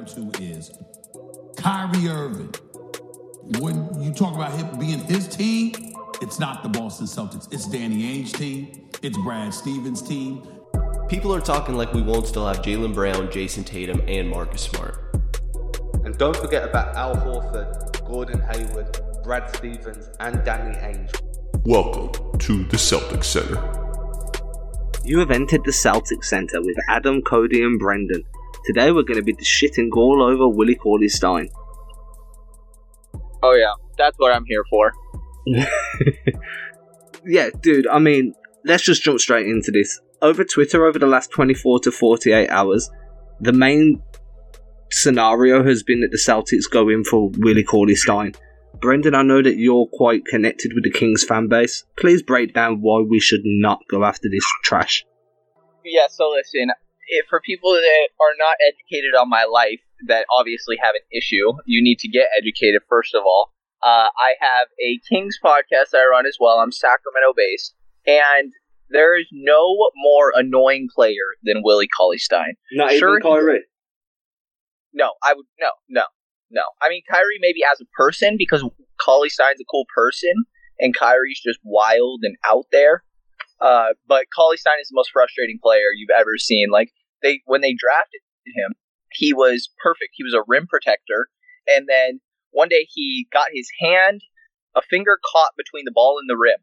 down to is Kyrie Irving. When you talk about him being his team, it's not the Boston Celtics. It's Danny Ainge's team. It's Brad Stevens' team. People are talking like we won't still have Jaylen Brown, Jayson Tatum, and Marcus Smart. And don't forget about Al Horford, Gordon Hayward, Brad Stevens, and Danny Ainge. Welcome to the Celtics Center. You have entered the Celtics Center with Adam, Cody, and Brendan. Today we're going to be shitting all over Willie Cauley Stein. Oh yeah, that's what I'm here for. yeah, dude, I mean, let's just jump straight into this. Over Twitter, over the last 24 to 48 hours, the main scenario has been that the Celtics go in for Willie Cauley Stein. Brendan, I know that you're quite connected with the Kings fan base. Please break down why we should not go after this trash. Yeah, so listen, if, for people that are not educated on my life, that obviously have an issue, you need to get educated first of all. Uh, I have a Kings podcast that I run as well. I'm Sacramento based, and there is no more annoying player than Willie Cauley Stein. Not sure even Kyrie. No, I would no, no. No, I mean Kyrie maybe as a person because Cauley Stein's a cool person and Kyrie's just wild and out there. Uh, but Cauley Stein is the most frustrating player you've ever seen. Like they when they drafted him, he was perfect. He was a rim protector, and then one day he got his hand, a finger caught between the ball and the rim,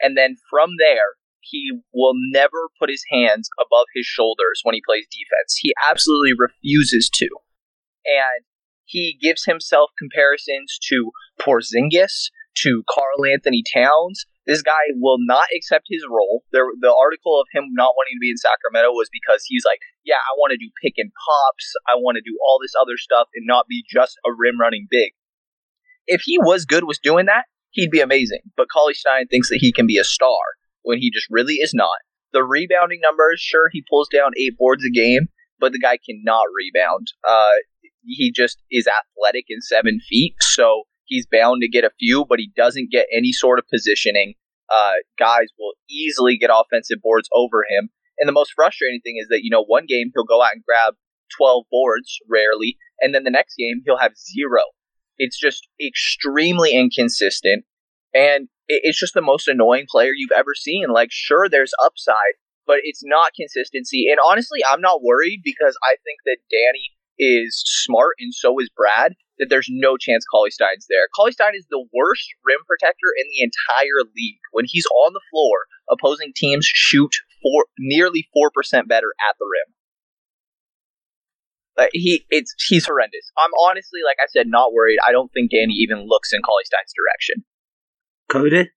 and then from there he will never put his hands above his shoulders when he plays defense. He absolutely refuses to, and he gives himself comparisons to Porzingis, to Karl Anthony Towns. This guy will not accept his role. There, the article of him not wanting to be in Sacramento was because he's like, yeah, I want to do pick and pops. I want to do all this other stuff and not be just a rim running big. If he was good with doing that, he'd be amazing. But Cauley Stein thinks that he can be a star when he just really is not. The rebounding numbers, sure, he pulls down eight boards a game, but the guy cannot rebound. Uh, he just is athletic in seven feet, so he's bound to get a few, but he doesn't get any sort of positioning. Uh, guys will easily get offensive boards over him. And the most frustrating thing is that, you know, one game he'll go out and grab 12 boards, rarely, and then the next game he'll have zero. It's just extremely inconsistent. And it's just the most annoying player you've ever seen. Like, sure, there's upside, but it's not consistency. And honestly, I'm not worried because I think that Danny is smart and so is Brad, that there's no chance Cauley Stein's there. Cauley Stein is the worst rim protector in the entire league. When he's on the floor, opposing teams shoot four, nearly four percent better at the rim. Like he, it's he's horrendous. I'm honestly, like I said, not worried. I don't think Danny even looks in Cauley Stein's direction. Cody.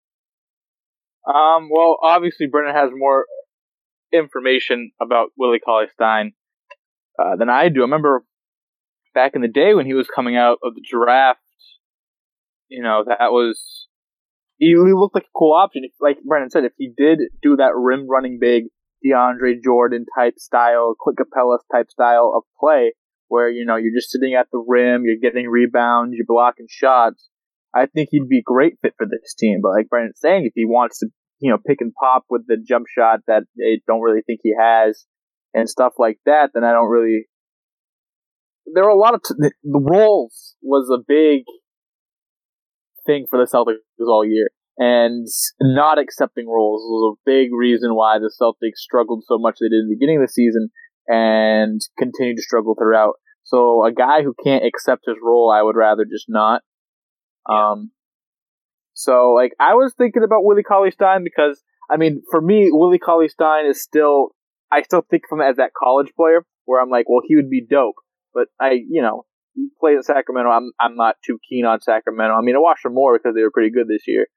Um. Well, obviously, Brendan has more information about Willie Cauley Stein uh, than I do. I remember back in the day when he was coming out of the draft, you know, that was he, looked like a cool option. Like Brendan said, if he did do that rim running big DeAndre Jordan type style, Clint Capela type style of play, where you know you're just sitting at the rim, you're getting rebounds, you're blocking shots. I think he'd be a great fit for this team. But like Brendan's saying, if he wants to, you know, pick and pop with the jump shot that they don't really think he has, and stuff like that, then I don't really. There are a lot of t- the roles was a big thing for the Celtics all year, and not accepting roles was a big reason why the Celtics struggled so much they did in the beginning of the season and continued to struggle throughout. So a guy who can't accept his role, I would rather just not. Um, so like I was thinking about Willie Cauley Stein because I mean, for me, Willie Cauley Stein is still I still think of him as that college player where I'm like, well, he would be dope. But I, you know, he plays in Sacramento. I'm I'm not too keen on Sacramento. I mean, I watched them more because they were pretty good this year,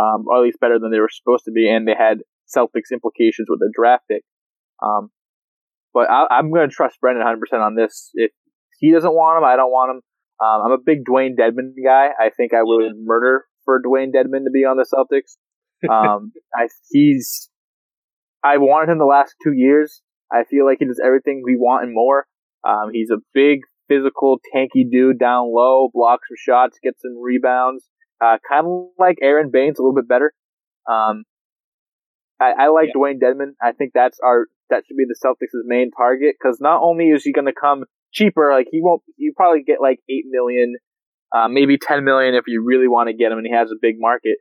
um, or at least better than they were supposed to be, and they had Celtics implications with the draft pick. Um, but I, am going to trust Brendan 100 percent on this. If he doesn't want him, I don't want him. Um, I'm a big Dewayne Dedmon guy. I think I would murder for Dewayne Dedmon to be on the Celtics. Um, I, he's I wanted him the last two years. I feel like he does everything we want and more. Um, he's a big, physical, tanky dude down low, blocks some shots, gets some rebounds. Uh, kind of like Aron Baynes, a little bit better. Um, I, I like yeah. Dewayne Dedmon. I think that's our that should be the Celtics' main target because not only is he going to come cheaper. Like he won't. You probably get like eight million, uh, maybe ten million if you really want to get him, and he has a big market.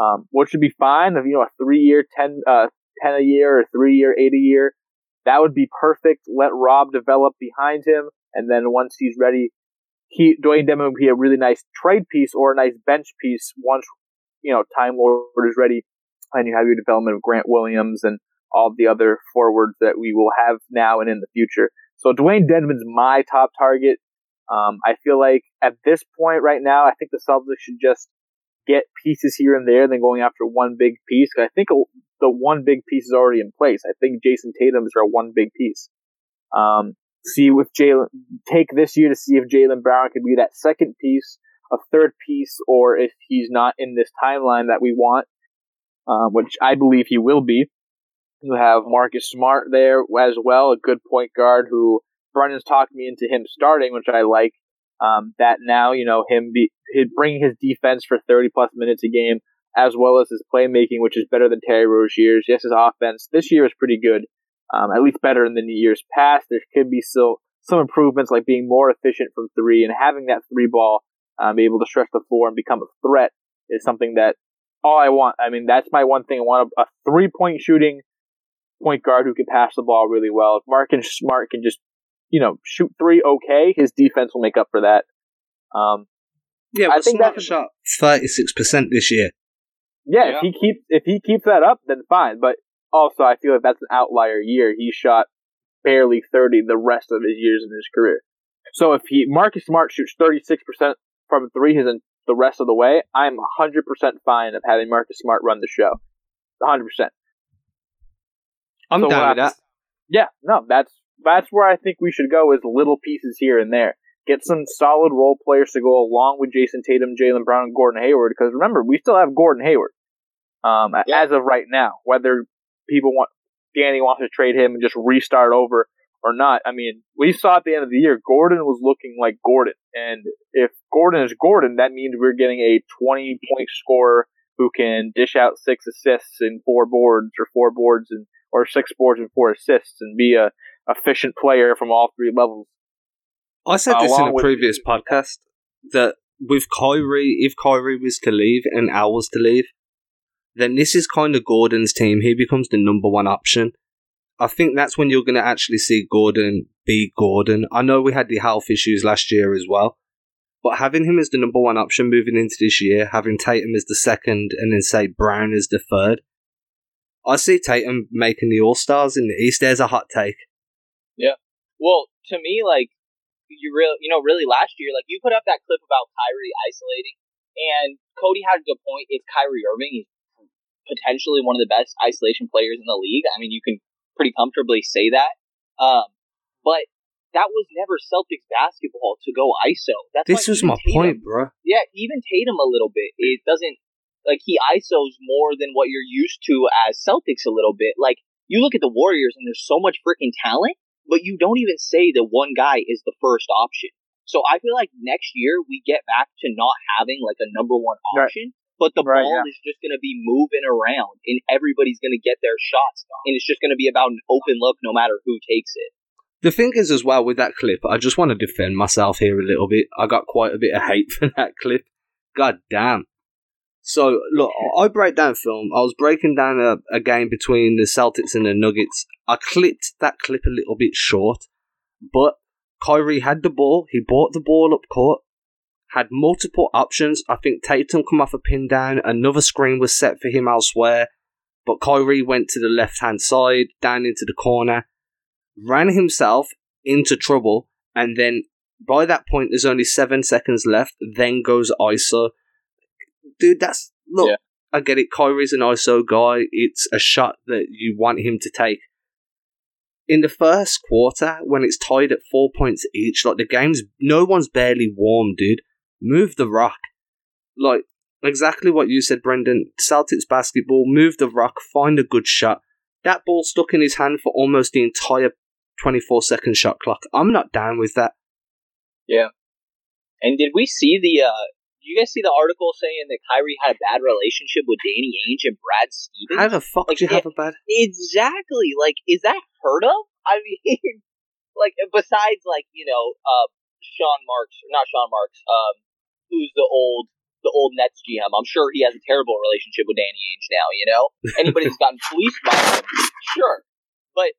Um, which should be fine. If you know a three year, ten, uh, 10 a year or three year, eight a year, that would be perfect. Let Rob develop behind him, and then once he's ready, he Dewayne Dedmon would be a really nice trade piece or a nice bench piece once you know Time Lord is ready, and you have your development of Grant Williams and all the other forwards that we will have now and in the future. So Dewayne Dedmon's my top target. Um, I feel like at this point right now, I think the Celtics should just get pieces here and there and then going after one big piece. I think the one big piece is already in place. I think Jayson Tatum is our one big piece. Um, see with Jaylen, take this year to see if Jaylen Brown can be that second piece, a third piece, or if he's not in this timeline that we want, uh, which I believe he will be. You have Marcus Smart there as well, a good point guard who Brendan's talked me into him starting, which I like. Um, that now, you know, him be, he'd bring his defense for 30 plus minutes a game, as well as his playmaking, which is better than Terry Rozier's. Yes, his offense this year is pretty good, um, at least better than the years past. There could be still some improvements, like being more efficient from three and having that three ball, um, be able to stretch the floor and become a threat is something that all I want. I mean, that's my one thing. I want a, a three point shooting point guard who can pass the ball really well. If Marcus Smart can just you know, shoot three okay, his defense will make up for that. Um, yeah, I think Smart shot thirty six percent this year. Yeah, yeah, if he keeps if he keeps that up, then fine. But also, I feel like that's an outlier year. He shot barely thirty the rest of his years in his career. So if he Marcus Smart shoots thirty six percent from three his the rest of the way, I'm hundred percent fine of having Marcus Smart run the show. hundred percent. I'm so down with that. Yeah, no, that's that's where I think we should go is little pieces here and there. Get some solid role players to go along with Jayson Tatum, Jaylen Brown, and Gordon Hayward. Because remember, we still have Gordon Hayward um, yeah. as of right now. Whether people want Danny wants to trade him and just restart over or not. I mean, we saw at the end of the year, Gordon was looking like Gordon. And if Gordon is Gordon, that means we're getting a 20 point scorer who can dish out six assists and four boards or four boards and or six boards and four assists and be a efficient player from all three levels. I said this in a previous podcast that with Kyrie, if Kyrie was to leave and Al was to leave, then this is kind of Gordon's team. He becomes the number one option. I think that's when you're going to actually see Gordon be Gordon. I know we had the health issues last year as well, but having him as the number one option moving into this year, having Tatum as the second, and then say Brown as the third, I see Tatum making the All Stars in the East. There's a hot take. Yeah. Well, to me, like you real, you know, really last year, like you put up that clip about Kyrie isolating, and Cody had a good point. It's Kyrie Irving. He's potentially one of the best isolation players in the league. I mean, you can pretty comfortably say that. Um, but that was never Celtics basketball to go ISO. That's this was my Tatum, point, bro. Yeah, even Tatum a little bit. It doesn't like he ISOs more than what you're used to as Celtics a little bit. Like you look at the Warriors and there's so much freaking talent, but you don't even say that one guy is the first option. So I feel like next year we get back to not having like a number one option, right. but the right, ball yeah. is just going to be moving around and everybody's going to get their shots. And it's just going to be about an open look no matter who takes it. The thing is, as well, with that clip, I just want to defend myself here a little bit. I got quite a bit of hate for that clip. God damn. So, look, I break down film. I was breaking down a, a game between the Celtics and the Nuggets. I clipped that clip a little bit short, but Kyrie had the ball. He brought the ball up court, had multiple options. I think Tatum come off a pin down. Another screen was set for him elsewhere, but Kyrie went to the left hand side, down into the corner, ran himself into trouble, and then by that point, there's only seven seconds left. Then goes ISO dude, that's look. Yeah. I get it. Kyrie's an ISO guy. It's a shot that you want him to take. In the first quarter, when it's tied at four points each, like the game's no one's barely warm, dude. Move the rock. Like exactly what you said, Brendan. Celtics basketball, move the rock, find a good shot. That ball stuck in his hand for almost the entire 24 second shot clock. I'm not down with that. Yeah. And did we see the uh, you guys see the article saying that Kyrie had a bad relationship with Danny Ainge and Brad Stevens? How the fuck like, do you have a bad? Exactly. Like, is that heard of? I mean, like besides like you know uh, Sean Marks, not Sean Marks, um, who's the old the old Nets GM. I'm sure he has a terrible relationship with Danny Ainge now. You know, anybody who's gotten fleeced by him, sure, but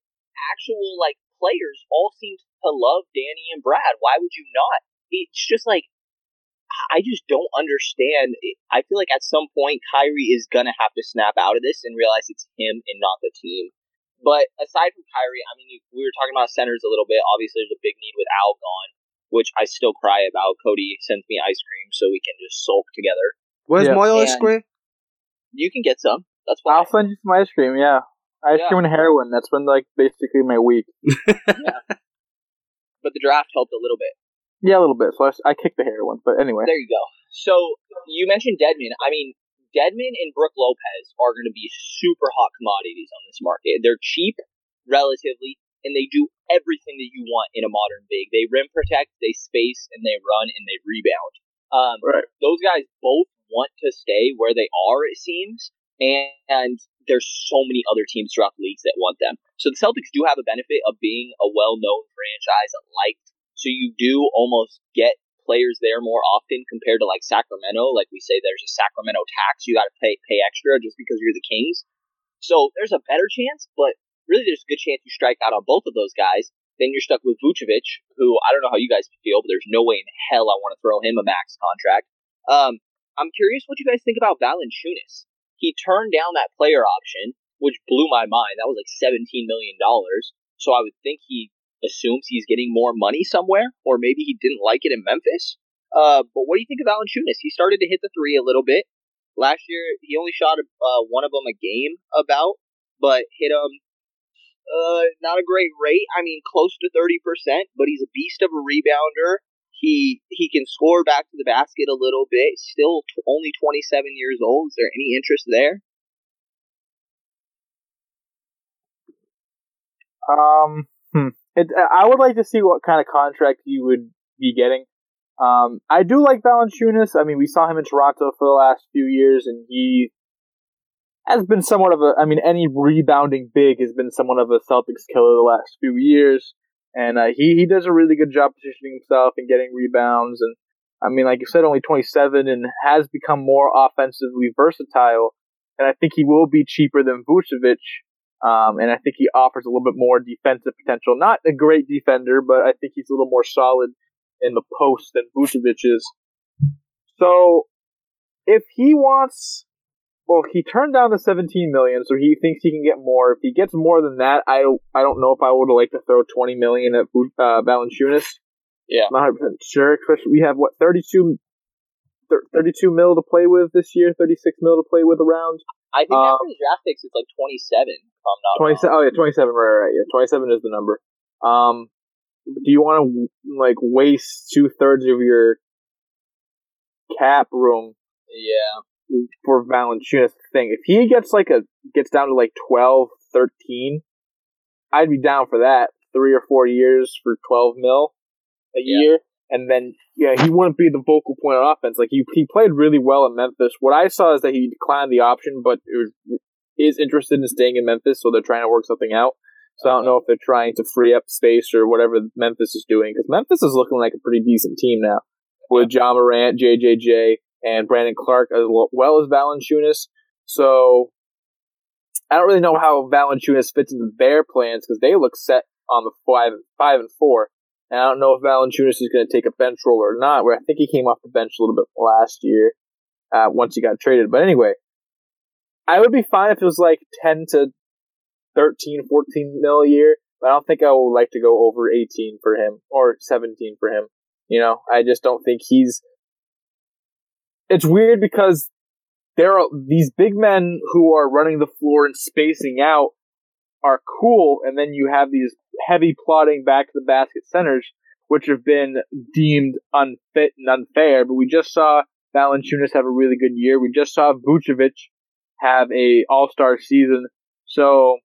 actual like players all seem to love Danny and Brad. Why would you not? It's just like I just don't understand. I feel like at some point Kyrie is gonna have to snap out of this and realize it's him and not the team. But aside from Kyrie, I mean, we were talking about centers a little bit. Obviously, there's a big need with Al gone, which I still cry about. Cody sends me ice cream so we can just sulk together. Where's Yeah. my ice And- cream? You can get some. That's fine. I'll send you some ice cream. Yeah, ice Yeah. cream and heroin. That's been like basically my week. But the draft helped a little bit. Yeah, a little bit. So I, I kicked the hair one, but anyway. There you go. So you mentioned Dedmon. I mean, Dedmon and Brooke Lopez are going to be super hot commodities on this market. They're cheap, relatively, and they do everything that you want in a modern big. They rim protect, they space, and they run and they rebound. Um, Right. Those guys both want to stay where they are, it seems, and, and there's so many other teams throughout the leagues that want them. So the Celtics do have a benefit of being a well-known franchise, liked. So you do almost get players there more often compared to like Sacramento. Like we say, there's a Sacramento tax you got to pay pay extra just because you're the Kings. So there's a better chance, but really there's a good chance you strike out on both of those guys. Then you're stuck with Vucevic, who I don't know how you guys feel, but there's no way in hell I want to throw him a max contract. Um, I'm curious what you guys think about Valanciunas. He turned down that player option, which blew my mind. That was like 17 million dollars. So I would think he assumes he's getting more money somewhere, or maybe he didn't like it in Memphis. Uh, but what do you think of Valanciunas? He started to hit the three a little bit last year. He only shot uh, one of them a game, about, but hit them uh, not a great rate. I mean, close to thirty percent, but he's a beast of a rebounder. He he can score back to the basket a little bit. Still t- only twenty seven years old. Is there any interest there? Um. It, I would like to see what kind of contract he would be getting. Um, I do like Valanciunas. I mean, we saw him in Toronto for the last few years, and he has been somewhat of a. I mean, any rebounding big has been somewhat of a Celtics killer the last few years, and uh, he he does a really good job positioning himself and getting rebounds. And I mean, like you said, only 27 and has become more offensively versatile. And I think he will be cheaper than Vucevic. Um, and I think he offers a little bit more defensive potential. Not a great defender, but I think he's a little more solid in the post than Vucevic is. So, if he wants, well, he turned down the 17 million, so he thinks he can get more. If he gets more than that, I don't, I don't know if I would like to throw 20 million at uh, Valanciunas. Yeah. I'm not 100% sure, especially we have what 32, thir- 32 mil to play with this year, 36 mil to play with around. I think Um, after the draft picks, it's like twenty seven. If I'm not Twenty wrong. Oh yeah, twenty seven. Right, right. Yeah, twenty seven is the number. Um, do you want to like waste two thirds of your cap room Yeah. for Valanciunas thing? If he gets like a gets down to like 12, 13, I'd be down for that. Three or four years for twelve mil a Yeah. year, and then yeah, he wouldn't be the vocal point on offense. Like he he played really well in Memphis. What I saw is that he declined the option, but was, is interested in staying in Memphis, so they're trying to work something out. So I don't know if they're trying to free up space or whatever Memphis is doing because Memphis is looking like a pretty decent team now with Ja Morant, JJJ, and Brandon Clarke as well as Valanciunas. So I don't really know how Valanciunas fits into their plans because they look set on the five five and four. And I don't know if Valanciunas is going to take a bench role or not. Where I think he came off the bench a little bit last year uh, once he got traded. But anyway, I would be fine if it was like ten to 13, 14 mil a year. But I don't think I would like to go over 18 for him or 17 for him. You know, I just don't think he's. It's weird because there are these big men who are running the floor and spacing out are cool, and then you have these heavy plotting back to the basket centers, which have been deemed unfit and unfair. But we just saw Valanciunas have a really good year. We just saw Vucevic have a All Star season. So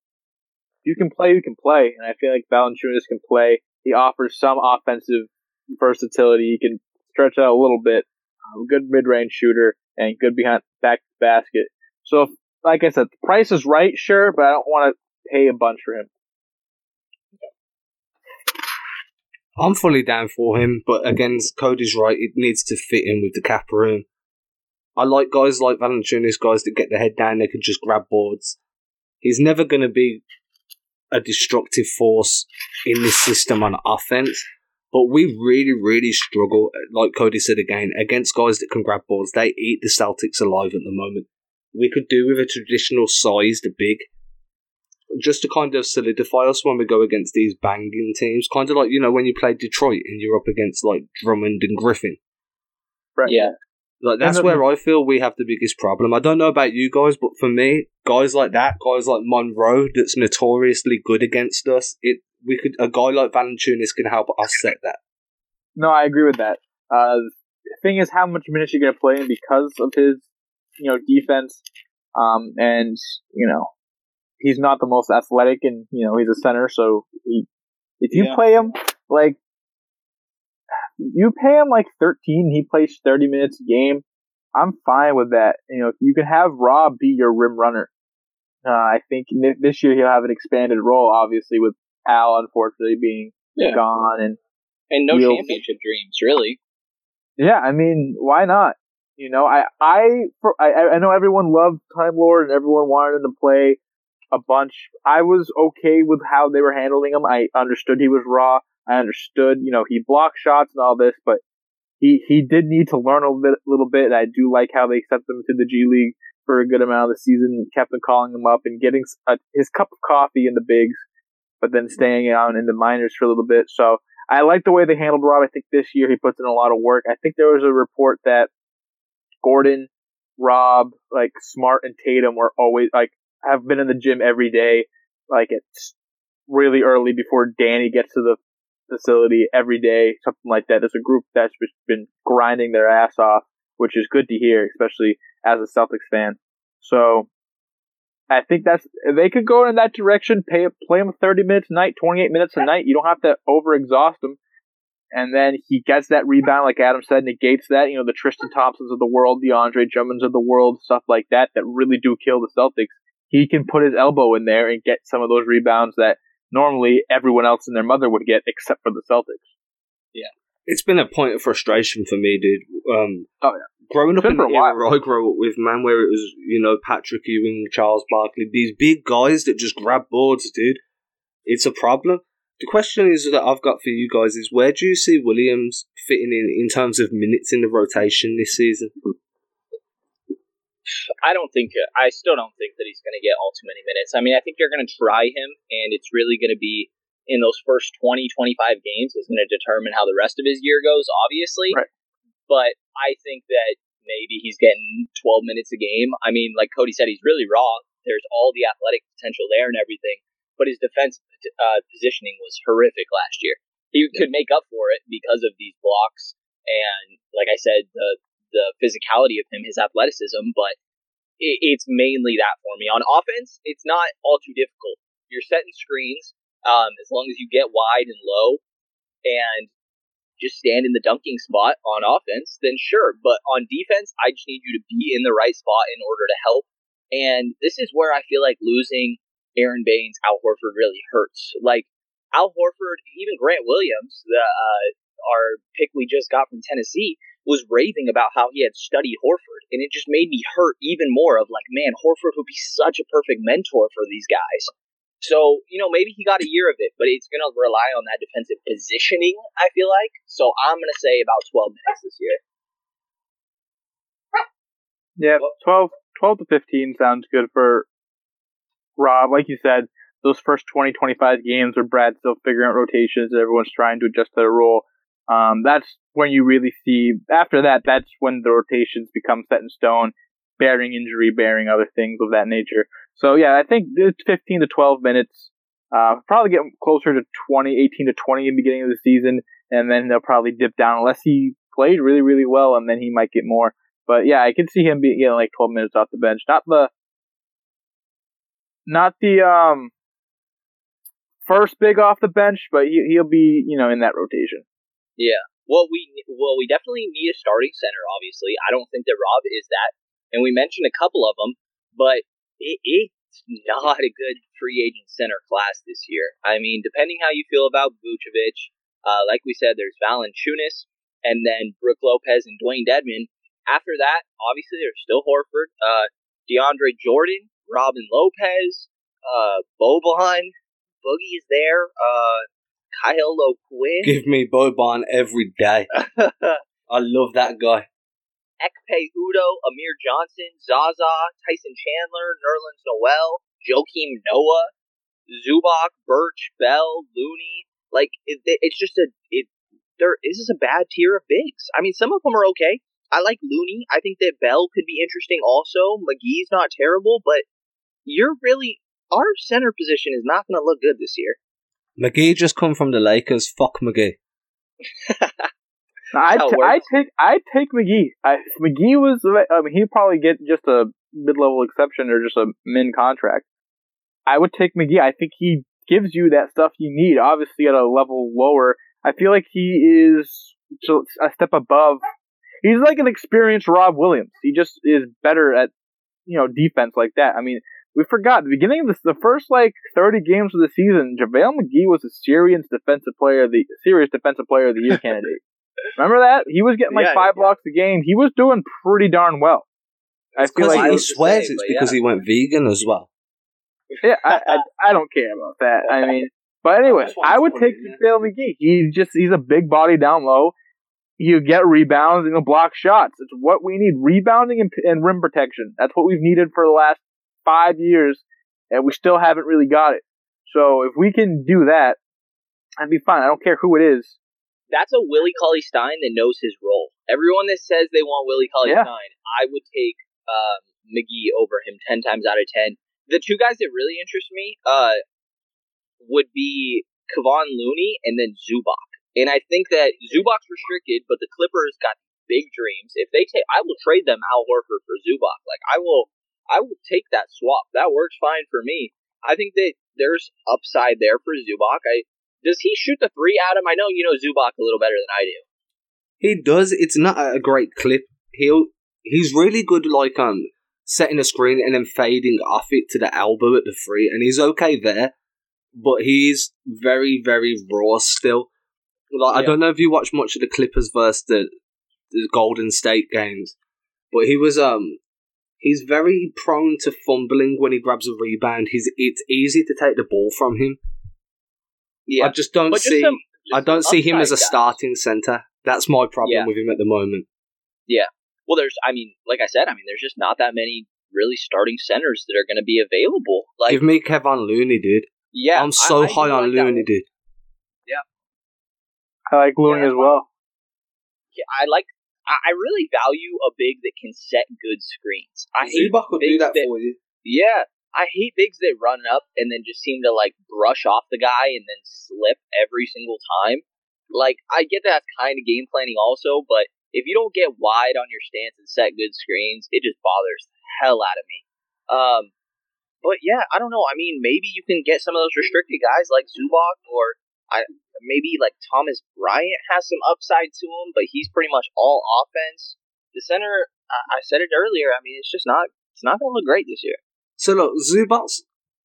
you can play, you can play, and I feel like Valanciunas can play. He offers some offensive versatility. He can stretch out a little bit. Um, good mid-range shooter and good behind back basket. So, like I said, the price is right, sure, but I don't want to pay a bunch for him. I'm fully down for him, but again, Cody's right. It needs to fit in with the cap room. I like guys like Valanciunas, guys that get their head down, they can just grab boards. He's never going to be a destructive force in this system on offense, but we really, really struggle, like Cody said again, against guys that can grab boards. They eat the Celtics alive at the moment. We could do with a traditional sized big just to kind of solidify us when we go against these banging teams. Kind of like, you know, when you play Detroit and you're up against like Drummond and Griffin. Right. Yeah. Like that's where I feel we have the biggest problem. I don't know about you guys, but for me, guys like that, guys like Monroe, that's notoriously good against us. It we could a guy like Valanciunas can help offset that. No, I agree with that. Uh, the thing is, how much minutes you're going to play in because of his, you know, defense, um, and you know, he's not the most athletic, and you know, he's a center, so he, if you Yeah. play him like you pay him like 13, he plays 30 minutes a game. I'm fine with that. You know, if you can have Rob be your rim runner. Uh, I think this year he'll have an expanded role, obviously, with Al unfortunately being Yeah. gone. And And no championship dreams, really. yeah, I mean, why not? You know, I I I, I know everyone loved Time Lord and everyone wanted him to play a bunch. I was okay with how they were handling him. I understood he was raw. I understood, you know, he blocked shots and all this, but he he did need to learn a little bit. Little bit. I do like how they sent him to the G League for a good amount of the season, kept on calling him up and getting s- uh, his cup of coffee in the bigs, but then staying out in the minors for a little bit. So I like the way they handled Rob. I think this year he puts in a lot of work. I think there was a report that Gordon, Rob, like Smart and Tatum were always like have been in the gym every day, like it's really early before Danny gets to the facility every day, something like that. There's a group that's been grinding their ass off, which is good to hear, especially as a Celtics fan. So I think that's they could go in that direction. Pay play him 30 minutes a night, 28 minutes a night. You don't have to overexhaust him. And then he gets that rebound, like Adam said, negates that. You know, the Tristan Thompsons of the world, the Andre Drummonds of the world, stuff like that, that really do kill the Celtics. He can put his elbow in there and get some of those rebounds that normally everyone else and their mother would get, except for the Celtics. Yeah. It's been a point of frustration for me, dude. Um, Oh, yeah. Growing up in the era I grew up with, man, where it was, you know, Patrick Ewing, Charles Barkley, these big guys that just grab boards, dude. It's a problem. The question is that I've got for you guys is where do you see Williams fitting in in terms of minutes in the rotation this season? I don't think I still don't think that he's going to get all too many minutes. I mean, I think they're going to try him, and it's really going to be in those first 20, 25 games is going to determine how the rest of his year goes. Obviously, Right. but I think that maybe he's getting 12 minutes a game. I mean, like Cody said, he's really raw. There's all the athletic potential there and everything, but his defense uh, positioning was horrific last year. He could make up for it because of these blocks and, like I said, the the physicality of him, his athleticism, but it, it's mainly that for me. On offense, it's not all too difficult. You're setting screens um, as long as you get wide and low and just stand in the dunking spot on offense, then sure. But on defense, I just need you to be in the right spot in order to help. And this is where I feel like losing Aron Baynes, Al Horford really hurts. Like Al Horford, even Grant Williams, the uh, our pick we just got from Tennessee, was raving about how he had studied Horford, and it just made me hurt even more. Of like, man, Horford would be such a perfect mentor for these guys. So you know, maybe he got a year of it, but it's gonna rely on that defensive positioning. I feel like. So I'm gonna say about 12 minutes this year. Yeah, 12, 12 to 15 sounds good for Rob. Like you said, those first 20, 25 games where Brad's still figuring out rotations, everyone's trying to adjust to their role. Um, that's when you really see, after that, that's when the rotations become set in stone, bearing injury, bearing other things of that nature. So yeah, I think it's 15 to 12 minutes. Uh, probably get closer to 20, 18 to 20 in the beginning of the season, and then they'll probably dip down unless he played really, really well, and then he might get more. But yeah, I can see him being getting like 12 minutes off the bench. Not the, not the um first big off the bench, but he he'll be you know in that rotation. Yeah. Well, we well we definitely need a starting center. Obviously, I don't think that Rob is that, and we mentioned a couple of them, but it, it's not a good free agent center class this year. I mean, depending how you feel about Vucevic, Uh, like we said, there's Valanciunas, and then Brooke Lopez and Dewayne Dedmon. After that, obviously, there's still Horford, uh, DeAndre Jordan, Robin Lopez, uh, Boban, Boogie is there, uh, Kyle O'Quinn, Give me Boban every day. I love that guy. Ekpe Udoh, Amir Johnson, Zaza, Tyson Chandler, Nerlens Noel, Joakim Noah, Zubac, Birch, Bell, Looney. Like it, it- it's just a it. There this is a bad tier of bigs. I mean, some of them are okay. I like Looney. I think that Bell could be interesting. Also, McGee's not terrible, but you're really our center position is not going to look good this year. McGee just come from the Lakers. Fuck McGee. I how t- I take I take McGee. I, if McGee was I mean he'd probably get just a mid level exception or just a min contract. I would take McGee. I think he gives you that stuff you need. Obviously at a level lower. I feel like he is a step above. He's like an experienced Rob Williams. He just is better at you know defense like that. I mean. We forgot the beginning of this, the first like thirty games of the season. JaVale McGee was a serious defensive player of the serious defensive player of the year candidate. Remember that? He was getting like Yeah, five yeah. blocks a game. He was doing pretty darn well. I feel like he was swears same, it's because yeah. he went vegan as well. yeah, I, I I don't care about that. I mean, but anyway, just I would take. JaVale McGee. He just he's a big body down low. He'll get rebounds and he'll block shots. It's what we need: rebounding and, and rim protection. That's what we've needed for the last five years, and we still haven't really got it. So if we can do that, I'd be fine. I don't care who it is. That's a Willie Cauley Stein that knows his role. Everyone that says they want Willie Cauley Yeah. Stein, I would take um, McGee over him ten times out of ten. The two guys that really interest me uh, would be Kevon Looney and then Zubac. And I think that Zubac's restricted, but the Clippers got big dreams. If they take, I will trade them Al Horford for Zubac. Like I will, I will take that swap. That works fine for me. I think that there's upside there for Zubac. I does he shoot the three, Adam? I know you know Zubac a little better than I do. He does. It's not a great clip. He'll he's really good like um setting a screen and then fading off it to the elbow at the three, and he's okay there. But he's very very raw still. Like I don't know if you watch much of the Clippers versus the, the Golden State games, but he was um he's very prone to fumbling when he grabs a rebound. He's it's easy to take the ball from him. Yeah, I just don't but just see. some, I don't see him as a guys. starting center. That's my problem Yeah. with him at the moment. Yeah. Well, there's, I mean, like I said, I mean, there's just not that many really starting centers that are going to be available. Like, Give me Kevin Looney, dude. yeah, I'm so I- I high on like that Looney, one. dude. I like Looney Yeah. as well. Yeah, I like. I I really value a big that can set good screens. I hate bigs that, for you. Yeah, I hate bigs that run up and then just seem to like brush off the guy and then slip every single time. Like I get that kind of game planning also, but if you don't get wide on your stance and set good screens, it just bothers the hell out of me. Um, but yeah, I don't know. I mean, maybe you can get some of those restricted guys like Zubac or I maybe like Thomas Bryant has some upside to him, but he's pretty much all offense. The center, I, I said it earlier. I mean, it's just not. It's not going to look great this year. So look, Zubac,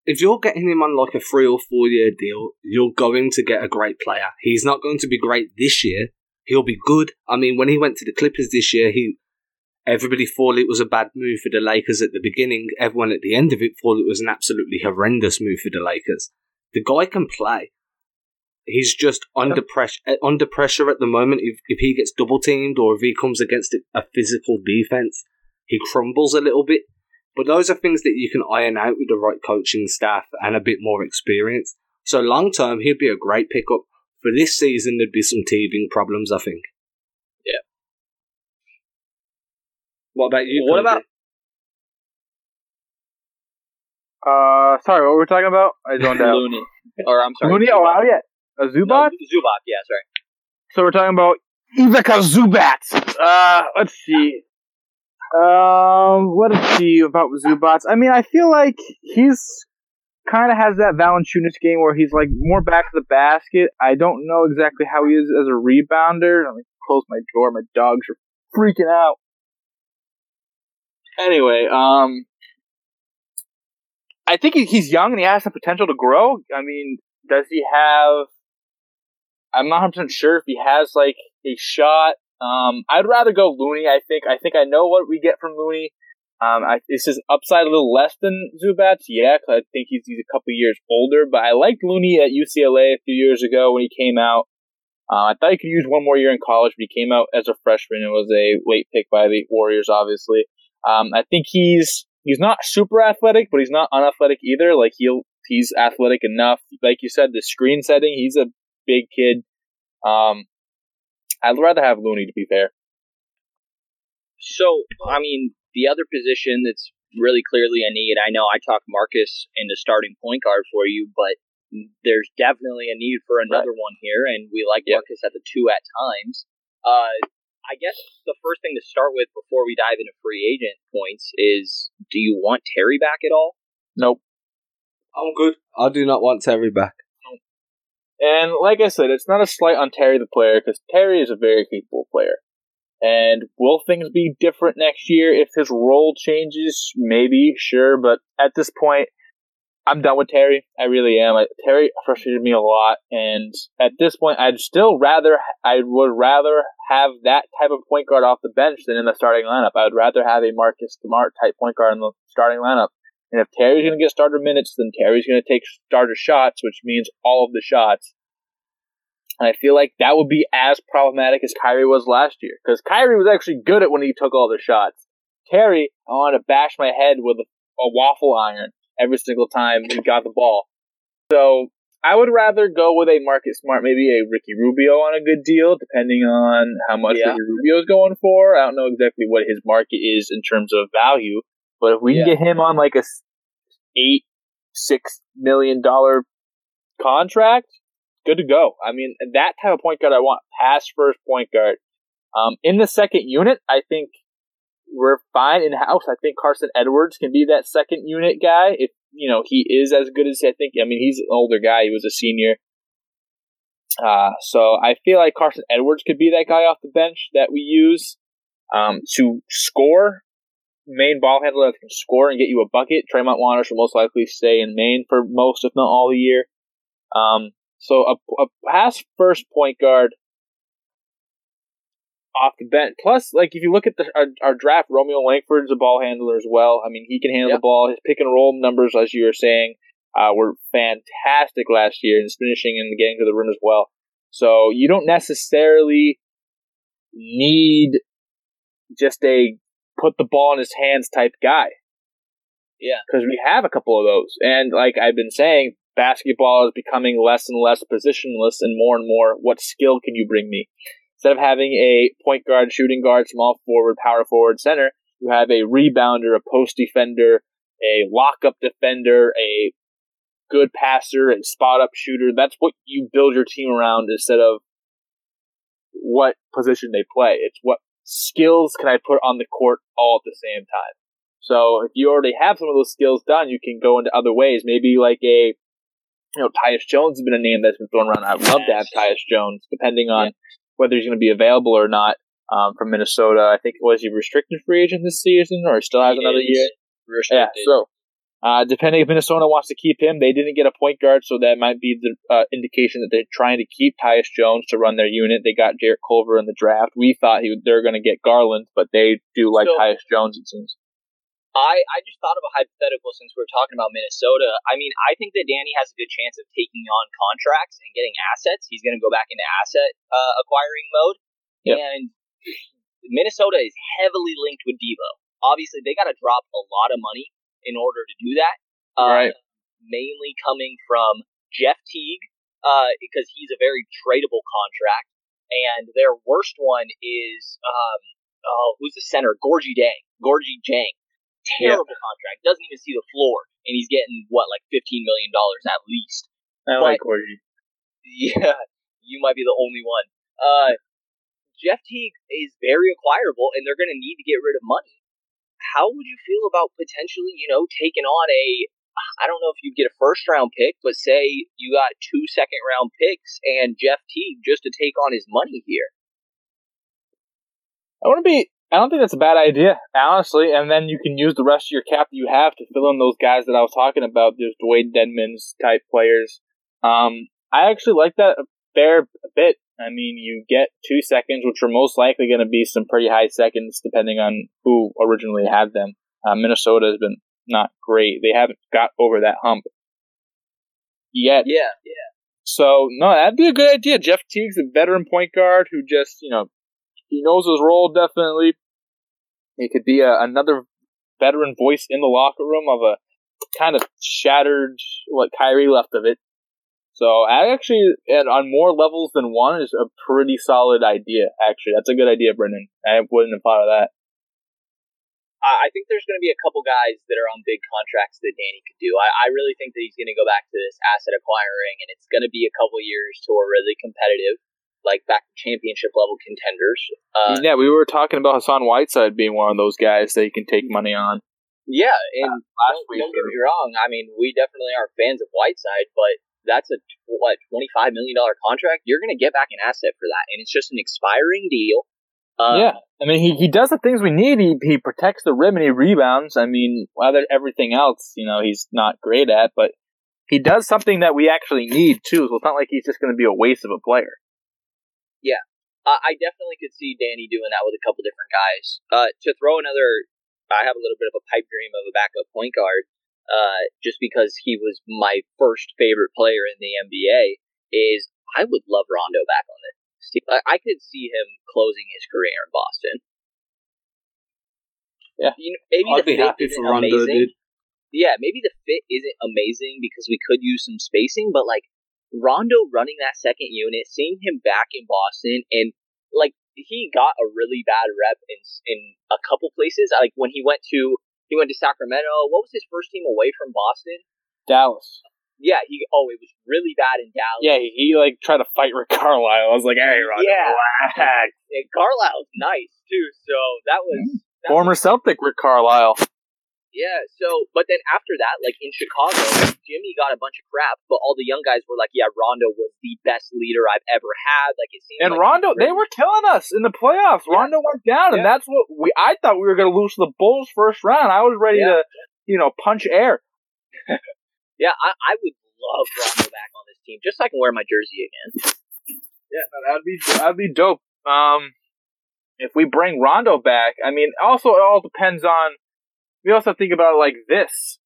if you're getting him on like a three or four year deal, you're going to get a great player. He's not going to be great this year. He'll be good. I mean, when he went to the Clippers this year, he everybody thought it was a bad move for the Lakers at the beginning. Everyone at the end of it thought it was an absolutely horrendous move for the Lakers. The guy can play. He's just under pressure. Under pressure at the moment. If if he gets double teamed or if he comes against a physical defense, he crumbles a little bit. But those are things that you can iron out with the right coaching staff and a bit more experience. So long term, he'd be a great pickup. For this season, there'd be some teething problems, I think. Yeah. What about you? What Cody? about- Uh, sorry, what were we talking about? I zoned out. Looney, or I'm sorry, Looney? Oh, wow, yeah. A Zubat? No, Zubac. Yeah, sorry. So we're talking about Ivica Zubac. Uh, let's see. Um, let's see about Zubats. I mean, I feel like he's kind of has that Valanciunas game where he's like more back to the basket. I don't know exactly how he is as a rebounder. Let me close my door. My dogs are freaking out. Anyway, um, I think he's young and he has the potential to grow. I mean, does he have I'm not 100 sure if he has like a shot. Um, I'd rather go Looney. I think. I think I know what we get from Looney. Um, I, is upside a little less than Zubac? Yeah, cause I think he's, he's a couple years older. But I liked Looney at UCLA a few years ago when he came out. Uh, I thought he could use one more year in college, but he came out as a freshman and was a late pick by the Warriors, obviously. Um, I think he's he's not super athletic, but he's not unathletic either. Like he'll he's athletic enough. Like you said, the screen setting, he's a big kid. Um, I'd rather have Looney to be fair. So, I mean, the other position that's really clearly a need, I know I talked Marcus into starting point guard for you, but there's definitely a need for another right. one here, and we like yep. Marcus at the two at times. Uh, I guess the first thing to start with before we dive into free agent points is do you want Terry back at all? Nope. I'm good. I do not want Terry back. And like I said, it's not a slight on Terry the player because Terry is a very capable player. And will things be different next year if his role changes? Maybe, sure, but at this point, I'm done with Terry. I really am. I, Terry frustrated me a lot, and at this point, I'd still rather I would rather have that type of point guard off the bench than in the starting lineup. I would rather have a Marcus Smart type point guard in the starting lineup. And if Terry's going to get starter minutes, then Terry's going to take starter shots, which means all of the shots. And I feel like that would be as problematic as Kyrie was last year. Because Kyrie was actually good at when he took all the shots. Terry, I want to bash my head with a, a waffle iron every single time he got the ball. So I would rather go with a Marcus Smart, maybe a Ricky Rubio on a good deal, depending on how much yeah. Ricky Rubio is going for. I don't know exactly what his market is in terms of value, but if we yeah. can get him on like a eight, six million dollar contract, good to go. I mean, that type of point guard I want. Pass first point guard. Um, in the second unit, I think we're fine in house. I think Carsen Edwards can be that second unit guy if you know he is as good as I think. I mean, he's an older guy. He was a senior. Uh, so I feel like Carsen Edwards could be that guy off the bench that we use um, to score main ball handler that can score and get you a bucket. Tremont Waters will most likely stay in Maine for most, if not all, the year. Um, so a, a pass first point guard off the bench. Plus, like if you look at the our, our draft, Romeo Langford's a ball handler as well. I mean, he can handle yep. the ball. His pick and roll numbers, as you were saying, uh, were fantastic last year, and his finishing and getting to the rim as well. So you don't necessarily need just a put the ball in his hands type guy. Yeah. Because we have a couple of those. And like I've been saying, basketball is becoming less and less positionless and more and more what skill can you bring me? Instead of having a point guard, shooting guard, small forward, power forward, center, you have a rebounder, a post defender, a lockup defender, a good passer, and spot up shooter. That's what you build your team around instead of what position they play. It's what skills can I put on the court all at the same time. So if you already have some of those skills done, you can go into other ways. Maybe like a, you know, Tyus Jones has been a name that's been thrown around. I'd love to have Tyus Jones, depending on whether he's going to be available or not. Um, from Minnesota, I think was he restricted free agent this season, or still has he another year? Restricted. Yeah. So uh, depending if Minnesota wants to keep him, they didn't get a point guard, so that might be the uh, indication that they're trying to keep Tyus Jones to run their unit. They got Jarrett Culver in the draft. We thought he, they're going to get Garland, but they do like so, Tyus Jones, it seems. I, I just thought of a hypothetical since we are talking about Minnesota. I mean, I think that Danny has a good chance of taking on contracts and getting assets. He's going to go back into asset uh, acquiring mode. Yep. And Minnesota is heavily linked with Devo. Obviously, they got to drop a lot of money in order to do that. Uh, right. Mainly coming from Jeff Teague, uh, because he's a very tradable contract. And their worst one is, um, oh, who's the center? Gorgui Dieng. Gorgui Dieng. Terrible yeah. contract. Doesn't even see the floor. And he's getting, what, like $15 million at least. I but, like Gorgui. Yeah, you might be the only one. Uh, Jeff Teague is very acquirable, and they're going to need to get rid of money how would you feel about potentially, you know, taking on a I don't know if you'd get a first round pick, but say you got two second round picks and Jeff Teague just to take on his money here. I want to be. I don't think that's a bad idea, honestly. And then you can use the rest of your cap that you have to fill in those guys that I was talking about. those Dewayne Dedmon's type players. Um, I actually like that a fair bit. I mean, you get two seconds, which are most likely going to be some pretty high seconds, depending on who originally had them. Uh, Minnesota has been not great; they haven't got over that hump yet. Yeah, yeah. So no, that'd be a good idea. Jeff Teague's a veteran point guard who just you know he knows his role definitely. He could be a, another veteran voice in the locker room of a kind of shattered what Kyrie left of it. So I actually, and on more levels than one, is a pretty solid idea. Actually, that's a good idea, Brendan. I wouldn't have thought of that. I I think there's going to be a couple guys that are on big contracts that Danny could do. I, I really think that he's going to go back to this asset acquiring, and it's going to be a couple years to a really competitive, like back to championship level contenders. Uh, yeah, we were talking about Hassan Whiteside being one of those guys that you can take money on. yeah, and last don't, week, don't get me wrong. I mean, we definitely aren't fans of Whiteside, but that's a what twenty five million dollar contract. You're going to get back an asset for that, and it's just an expiring deal. Uh, yeah, I mean, he, he does the things we need. He he protects the rim and he rebounds. I mean, other everything else, you know, he's not great at, but he does something that we actually need too. So it's not like he's just going to be a waste of a player. Yeah. I I definitely could see Danny doing that with a couple different guys. Uh, to throw another, I have a little bit of a pipe dream of a backup point guard. Uh, just because he was my first favorite player in the NBA, is I would love Rondo back on this team. I, I could see him closing his career in Boston. Yeah. you know, maybe I'd the be fit happy isn't for Rondo, amazing. dude. Yeah, maybe the fit isn't amazing because we could use some spacing, but like Rondo running that second unit, seeing him back in Boston, and like he got a really bad rep in in a couple places. Like when he went to he went to Sacramento. What was his first team away from Boston? Dallas. Yeah, he oh it was really bad in Dallas. Yeah, he, he like tried to fight Rick Carlisle. I was like, hey, Rondo, Yeah. relax. and Carlisle's nice too. So that was that Former was- Celtic Rick Carlisle. Yeah, so but then after that, like in Chicago, Jimmy got a bunch of crap, but all the young guys were like, "Yeah, Rondo was the best leader I've ever had." Like it seemed And like Rondo, they were killing us in the playoffs. Yeah. Rondo went down, and that's what we. I thought we were going to lose the Bulls first round. I was ready Yeah. to, you know, punch air. Yeah, I, I would love Rondo back on this team, just so I can wear my jersey again. Yeah, that'd be that'd be dope. Um, if we bring Rondo back, I mean, also it all depends on. We also think about it like this: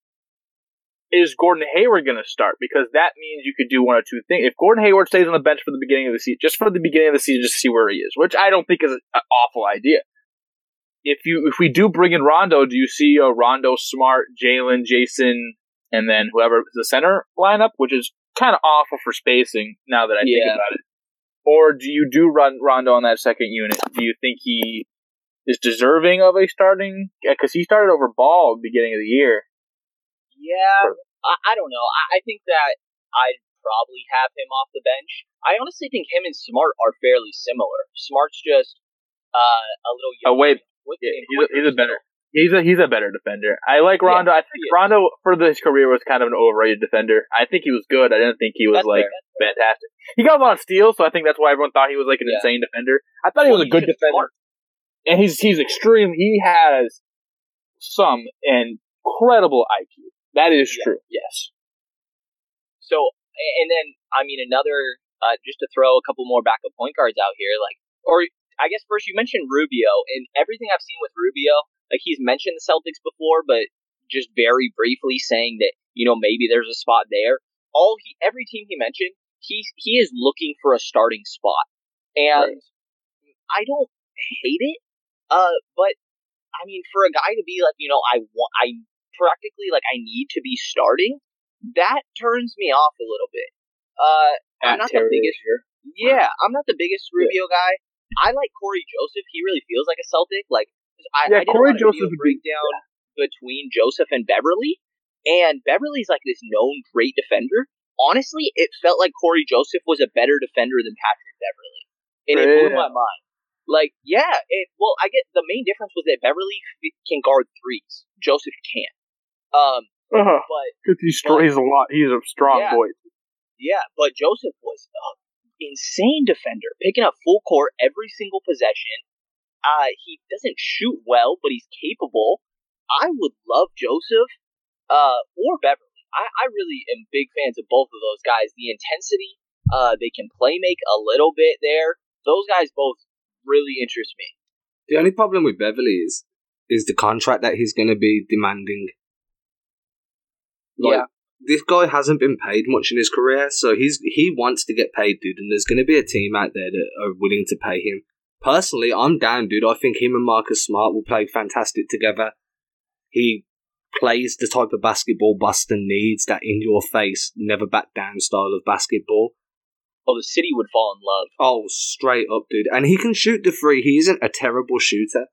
Is Gordon Hayward going to start? Because that means you could do one or two things. If Gordon Hayward stays on the bench for the beginning of the season, just for the beginning of the season, just to see where he is, which I don't think is an awful idea. If you if we do bring in Rondo, do you see a Rondo, Smart, Jaylen, Jayson, and then whoever the center lineup, which is kind of awful for spacing now that I think about it. Or do you do run Rondo on that second unit? Do you think he is deserving of a starting? Because he started over Ball at the beginning of the year. Yeah, I, I don't know. I, I think that I'd probably have him off the bench. I honestly think him and Smart are fairly similar. Smart's just uh, a little Oh wait, yeah, he's a, he's a better. He's a he's a better defender. I like Rondo. I think. Rondo for his career was kind of an overrated defender. I think he was good. I didn't think he was That's like fair, fantastic. He got a lot of steals, so I think that's why everyone thought he was like an Yeah. insane defender. I thought he was a good defender. smart. And he's he's extreme. He has some incredible IQ. That is Yeah. true. Yes. So, and then I mean another uh, just to throw a couple more backup point guards out here, like or I guess first you mentioned Rubio and everything I've seen with Rubio, like he's mentioned the Celtics before, but just very briefly saying that you know maybe there's a spot there. All he every team he mentioned, he he is looking for a starting spot, and I don't hate it, uh, but I mean for a guy to be like you know I want I practically like I need to be starting that turns me off a little bit. Uh, I'm not the biggest. Yeah, I'm not the biggest Rubio guy. I like Cory Joseph. He really feels like a Celtic. Like I, Yeah, I did Cory a Joseph video would be- breakdown between Joseph and Beverley, and Beverley's like this known great defender. Honestly, it felt like Cory Joseph was a better defender than Patrick Beverley, and it blew my mind. Like, yeah, it. Well, I get the main difference was that Beverley can guard threes. Joseph can't. Um, Uh-huh. but he's str- a lot. He's a strong Yeah. boy. Yeah, but Joseph was an insane defender, picking up full court every single possession. Uh, he doesn't shoot well, but he's capable. I would love Joseph uh, or Beverley. I, I really am big fans of both of those guys. The intensity Uh, they can play make a little bit there. Those guys both really interest me. The only problem with Beverley is is the contract that he's going to be demanding. Like, Yeah. This guy hasn't been paid much in his career, so he's he wants to get paid, dude. And there's going to be a team out there that are willing to pay him. Personally, I'm down, dude. I think him and Marcus Smart will play fantastic together. He plays the type of basketball Boston needs that in your face, never back down style of basketball. Well, the city would fall in love. Oh, straight up, dude. And he can shoot the three. He isn't a terrible shooter.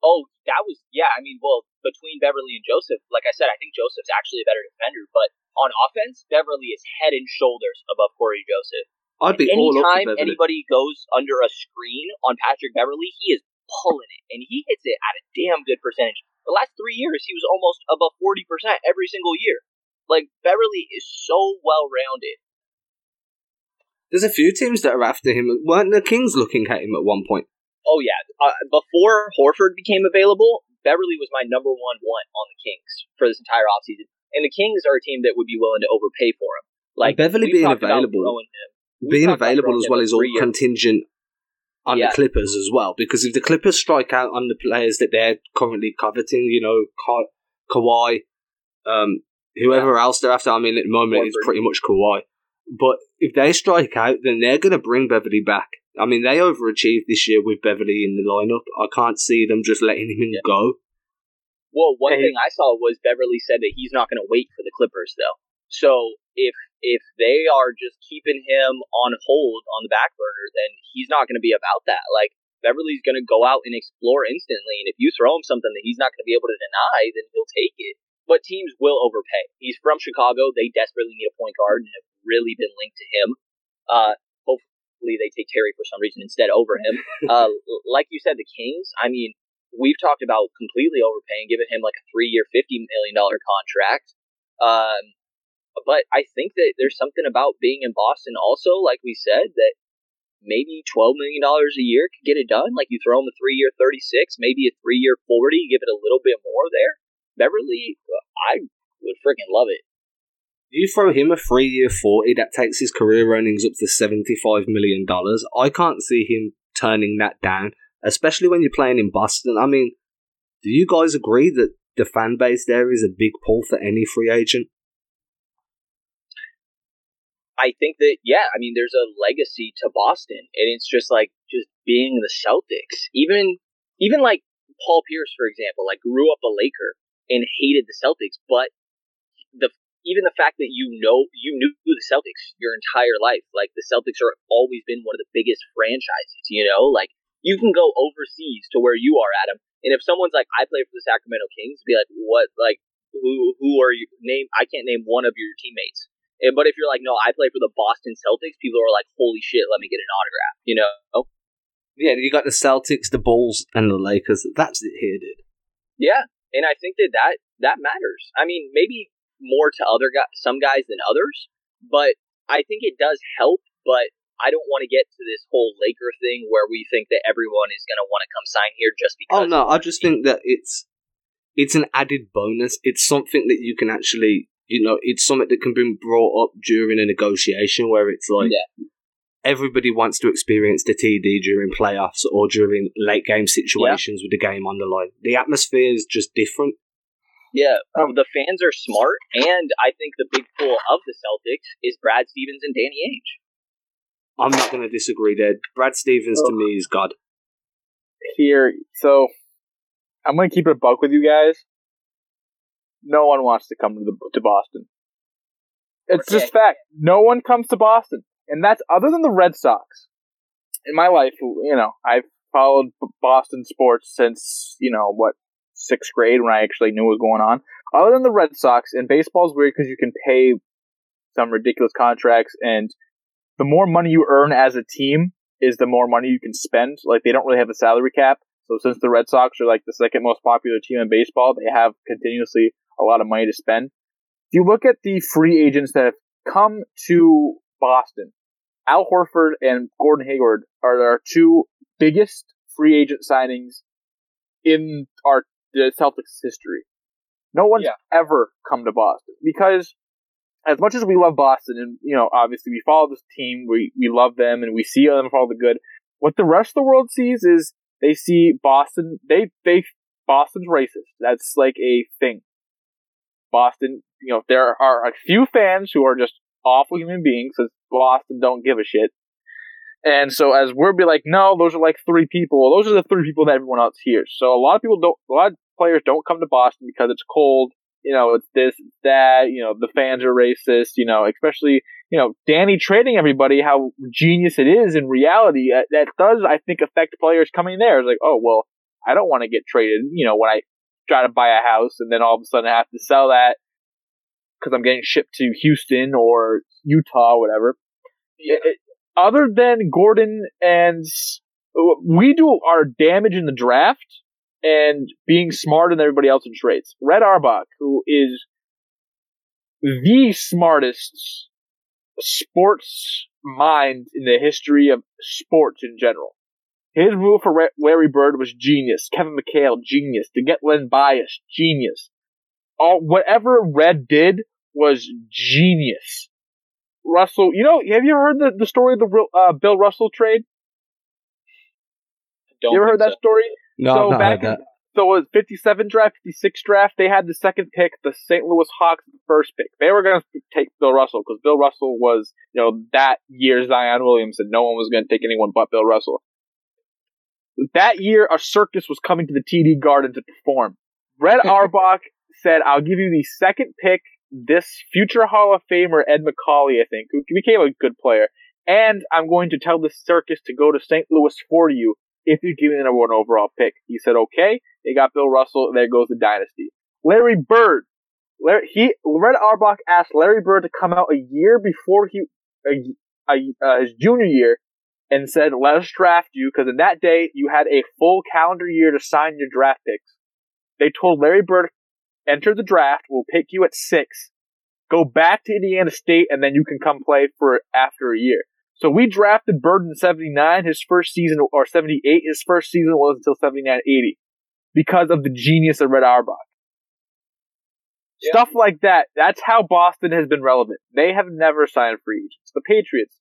Oh, that was yeah. I mean, well, between Beverley and Joseph, like I said, I think Joseph's actually a better defender. But on offense, Beverley is head and shoulders above Cory Joseph. I'd be all up for Beverley. anybody goes under a screen on Patrick Beverley, he is pulling it, and he hits it at a damn good percentage. The last three years, he was almost above forty percent every single year. Like Beverley is so well rounded. There's a few teams that are after him. Weren't the Kings looking at him at one point? Oh yeah, uh, before Horford became available, Beverley was my number one one on the Kings for this entire offseason. and the Kings are a team that would be willing to overpay for him. Like Beverley being available- throwing him. We've Being available as well is all contingent on Yeah. the Clippers as well. Because if the Clippers strike out on the players that they're currently coveting, you know, Ka- Kawhi, um, whoever else they're after, I mean, at the moment it's pretty much Kawhi. But if they strike out, then they're going to bring Beverley back. I mean, they overachieved this year with Beverley in the lineup. I can't see them just letting him Yeah. go. Well, one Hey. thing I saw was Beverley said that he's not going to wait for the Clippers though. So if if they are just keeping him on hold on the back burner, then he's not going to be about that. Like Beverley's going to go out and explore instantly, and if you throw him something that he's not going to be able to deny, then he'll take it. But teams will overpay. He's from Chicago; they desperately need a point guard and have really been linked to him. Uh, hopefully, they take Terry for some reason instead over him. uh, like you said, the Kings. I mean, we've talked about completely overpaying, giving him like a three-year, fifty million dollar contract. Um, but I think that there's something about being in Boston, also, like we said, that maybe twelve million dollars a year could get it done. Like you throw him a three-year, thirty-six, maybe a three-year, forty, give it a little bit more there. Beverley, I would freaking love it. You throw him a three year 40, that takes his career earnings up to $75 million. I can't see him turning that down, especially when you're playing in Boston. I mean, do you guys agree that the fan base there is a big pull for any free agent? I think that yeah, I mean, there's a legacy to Boston, and it's just like just being the Celtics. Even even like Paul Pierce, for example, like grew up a Laker and hated the Celtics, but the even the fact that you know you knew the Celtics your entire life, like the Celtics are always been one of the biggest franchises. You know, like you can go overseas to where you are, Adam, and if someone's like, I play for the Sacramento Kings, be like, what, like. Who, who are you? Name I can't name one of your teammates. Eh, But if you're like, no, I play for the Boston Celtics, people are like, holy shit, let me get an autograph. You know? Yeah, you got the Celtics, the Bulls, and the Lakers. That's it here, dude. Yeah, and I think that that that matters. I mean, maybe more to other guys, some guys than others, but I think it does help. But I don't want to get to this whole Laker thing where we think that everyone is going to want to come sign here just oh, because. Oh no, I just think that it's it's an added bonus. It's something that you can actually, you know, it's something that can be brought up during a negotiation where it's like Yeah. everybody wants to experience the TD during playoffs or during late game situations with the game on the line. The atmosphere is just different. Yeah, um, the fans are smart, and I think the big pull of the Celtics is Brad Stevens and Danny Ainge. I'm not going to disagree there. Brad Stevens to oh. me is God. here. So I'm gonna keep it a buck with you guys. No one wants to come to the to Boston. It's just fact. No one comes to Boston, and that's other than the Red Sox. In my life, you know, I've followed Boston sports since you know what sixth grade when I actually knew what was going on. Other than the Red Sox, and baseball's weird because you can pay some ridiculous contracts, and the more money you earn as a team is the more money you can spend. Like they don't really have a salary cap. So since the Red Sox are like the second most popular team in baseball, they have continuously a lot of money to spend. If you look at the free agents that have come to Boston, Al Horford and Gordon Hayward are our two biggest free agent signings in our the Celtics history. No one's Yeah. ever come to Boston because as much as we love Boston, and you know, obviously we follow this team, we we love them, and we see them for all the good. What the rest of the world sees is they see Boston. They they Boston's racist. That's like a thing. Boston, you know, there are a few fans who are just awful human beings because Boston don't give a shit. And so as we're be like, no, those are like three people. Those are the three people that everyone else hears. So a lot of people don't, a lot of players don't come to Boston because it's cold. You know, it's this, that. You know, the fans are racist. You know, especially you know Danny trading everybody. How genius it is in reality. That, that does, I think, affect players coming there. It's like, oh well, I don't want to get traded. You know, when I try to buy a house and then all of a sudden I have to sell that because I'm getting shipped to Houston or Utah, or whatever. It, it, other than Gordon and we do our damage in the draft and being smarter than everybody else in trades. Red Auerbach, who is the smartest sports mind in the history of sports in general. His move for Larry Bird was genius. Kevin McHale, genius. To get Len Bias, genius. All whatever Red did was genius. Russell, you know, have you heard the, the story of the uh, Bill Russell trade? Don't you ever heard think that story? No, so I've not back heard that. So it was 57 draft, 56 draft. They had the second pick. The St. Louis Hawks the first pick. They were going to take Bill Russell because Bill Russell was, you know, that year Zion Williams Williamson. No one was going to take anyone but Bill Russell. That year, a circus was coming to the TD Garden to perform. Red Auerbach said, "I'll give you the second pick this future Hall of Famer Ed Macauley, I think, who became a good player, and I'm going to tell the circus to go to St. Louis for you if you give me the number one overall pick. He said, okay. They got Bill Russell. There goes the dynasty. Larry Bird. Larry, he, Red Auerbach asked Larry Bird to come out a year before he, a, a, uh, his junior year and said, let us draft you because in that day you had a full calendar year to sign your draft picks. They told Larry Bird, enter the draft. We'll pick you at six. Go back to Indiana State and then you can come play for after a year. So we drafted Bird in 79. His first season, or 78, his first season was until 79 80 because of the genius of Red Auerbach. Yeah. Stuff like that. That's how Boston has been relevant. They have never signed free agents. The Patriots,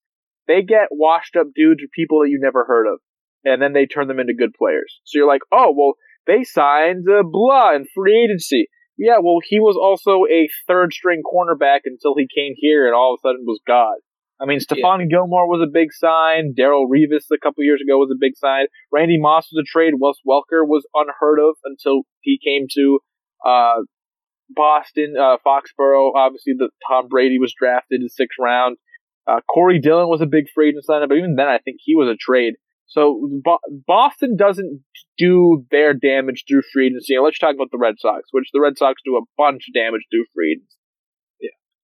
they get washed up dudes or people that you never heard of, and then they turn them into good players. So you're like, oh, well, they signed uh, Blah in free agency. Yeah, well, he was also a third string cornerback until he came here and all of a sudden was God. I mean, Stephon Gilmore was a big sign. Darrelle Revis a couple years ago was a big sign. Randy Moss was a trade. Wes Welker was unheard of until he came to uh, Boston, uh, Foxborough. Obviously, the Tom Brady was drafted in sixth round. Uh, Corey Dillon was a big free agent sign, but even then, I think he was a trade. So Bo- Boston doesn't do their damage through free agency. And let's talk about the Red Sox, which the Red Sox do a bunch of damage through free agency.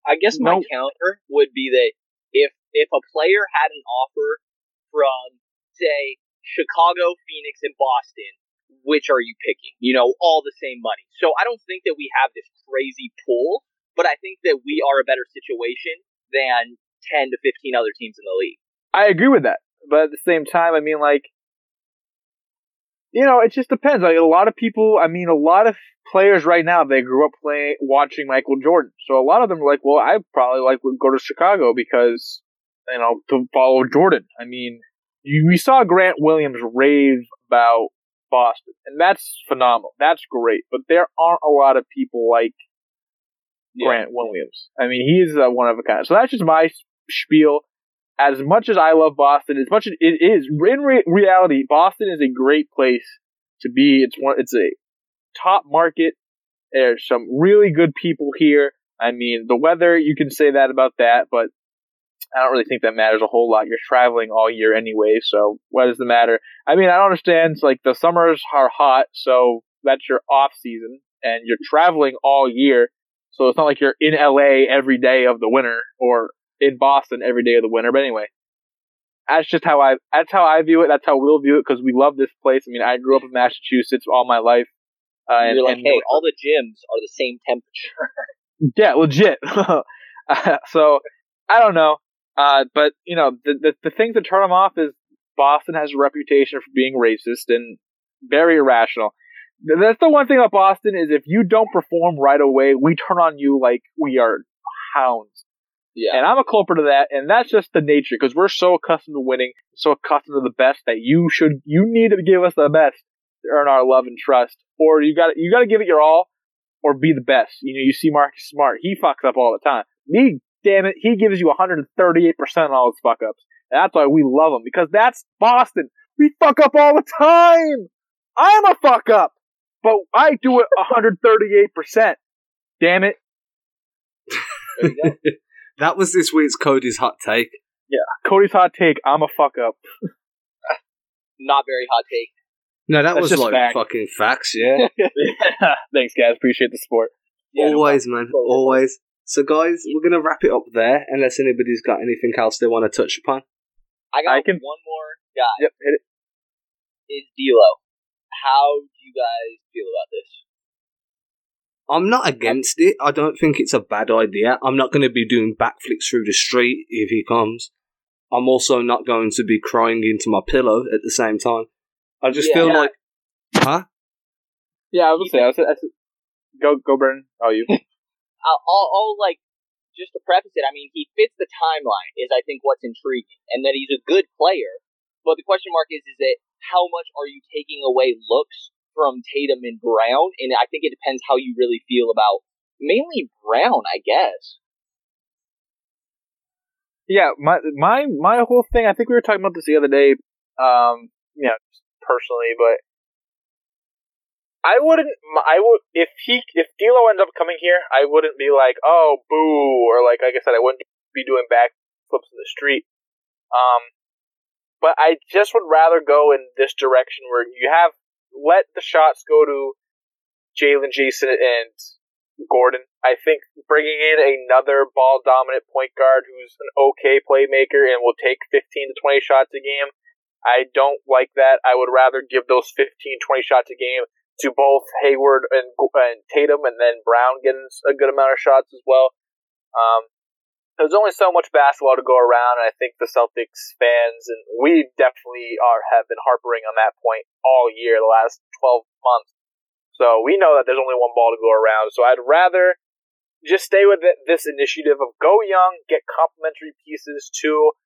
I guess my counter would be that if if a player had an offer from say Chicago, Phoenix, and Boston, which are you picking? You know, all the same money. So I don't think that we have this crazy pool, but I think that we are a better situation than ten to fifteen other teams in the league. I agree with that, but at the same time, I mean, like, you know, it just depends. Like a lot of people, I mean, a lot of players right now they grew up playing watching Michael Jordan, so a lot of them are like, well, I probably like would go to Chicago because you know to follow Jordan. I mean, you, we saw Grant Williams rave about Boston, and that's phenomenal. That's great, but there aren't a lot of people like Grant Williams. I mean, he's uh, one of a kind. So that's just my spiel. As much as I love Boston, as much as it is in re- reality, Boston is a great place to be. It's one. It's a top market. There's some really good people here. I mean, the weather you can say that about that, but I don't really think that matters a whole lot. You're traveling all year anyway, so what does it matter? I mean, I don't understand. It's like the summers are hot, so that's your off season, and you're traveling all year. So it's not like you're in LA every day of the winter or in Boston every day of the winter. But anyway, that's just how I that's how I view it. That's how we'll view it because we love this place. I mean, I grew up in Massachusetts all my life. Uh, and, You're like, and- hey, all the gyms are the same temperature. yeah, legit. so I don't know, uh, but you know, the, the the things that turn them off is Boston has a reputation for being racist and very irrational. That's the one thing about Boston is if you don't perform right away, we turn on you like we are hounds. Yeah. And I'm a culprit of that, and that's just the nature because we're so accustomed to winning, so accustomed to the best that you should, you need to give us the best to earn our love and trust, or you got you got to give it your all, or be the best. You know, you see Marcus Smart, he fucks up all the time. Me, damn it, he gives you 138 percent on all his fuck ups, and that's why we love him because that's Boston. We fuck up all the time. I'm a fuck up, but I do it 138 percent. Damn it. There you go. That was this week's Cody's hot take. Yeah, Cody's hot take. I'm a fuck up. Not very hot take. No, that That's was just like fact. fucking facts, yeah. Thanks, guys. Appreciate the support. Yeah, no always, man, always. So, guys, we're gonna wrap it up there, unless anybody's got anything else they want to touch upon. I got I can- one more guy. Yep. Hit it. Is D'Lo? How do you guys feel about this? I'm not against it. I don't think it's a bad idea. I'm not going to be doing backflips through the street if he comes. I'm also not going to be crying into my pillow at the same time. I just Yeah. feel Yeah. like, huh? Yeah, I was gonna say. I was, I was, go, go, Brendan. Oh, you. I'll, I'll, I'll like just to preface it. I mean, he fits the timeline. Is I think what's intriguing, and that he's a good player. But the question mark is, is that how much are you taking away looks from Tatum and Brown? And I think it depends how you really feel about mainly Brown, I guess. yeah, my my my whole thing. I think we were talking about this the other day. Um, you know, personally, but I wouldn't. I would if he if D'Lo ends up coming here, I wouldn't be like, oh, boo, or like like I said, I wouldn't be doing backflips in the street. Um, but I just would rather go in this direction where you have let the shots go to Jaylen, Jayson, and Gordon. I think bringing in another ball dominant point guard who's an okay playmaker and will take 15 to 20 shots a game. I don't like that. I would rather give those 15, 20 shots a game to both Hayward and, and Tatum, and then Brown getting a good amount of shots as well. Um, there's only so much basketball to go around, and I think the Celtics fans and we definitely are have been harpering on that point all year, the last 12 months. So we know that there's only one ball to go around. So I'd rather just stay with it, this initiative of go young, get complementary pieces to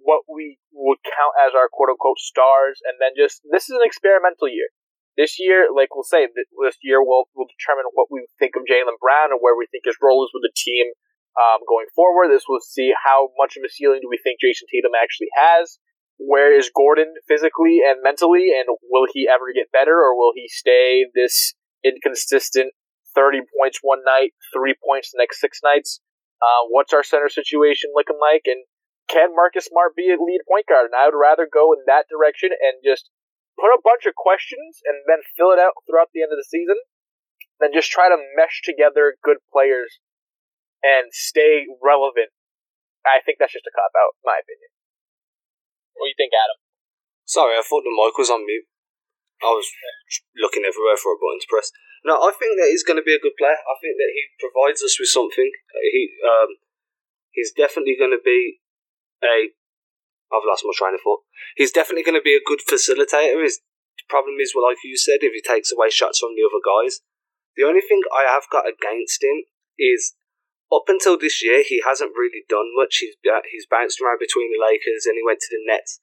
what we would count as our quote unquote stars, and then just this is an experimental year. This year, like we'll say, this year will will determine what we think of Jaylen Brown and where we think his role is with the team um, going forward. This will see how much of a ceiling do we think Jayson Tatum actually has. Where is Gordon physically and mentally, and will he ever get better, or will he stay this inconsistent 30 points one night, three points the next six nights? Uh, what's our center situation looking like? And can Marcus Smart be a lead point guard? And I would rather go in that direction and just put a bunch of questions and then fill it out throughout the end of the season than just try to mesh together good players and stay relevant. I think that's just a cop out, in my opinion. What do you think, Adam? Sorry, I thought the mic was on mute. I was looking everywhere for a button to press. No, I think that he's going to be a good player. I think that he provides us with something. He, um, he's definitely going to be a. I've lost my train of thought. He's definitely going to be a good facilitator. His problem is, well, like you said, if he takes away shots from the other guys. The only thing I have got against him is up until this year, he hasn't really done much. He's uh, he's bounced around between the Lakers and he went to the Nets.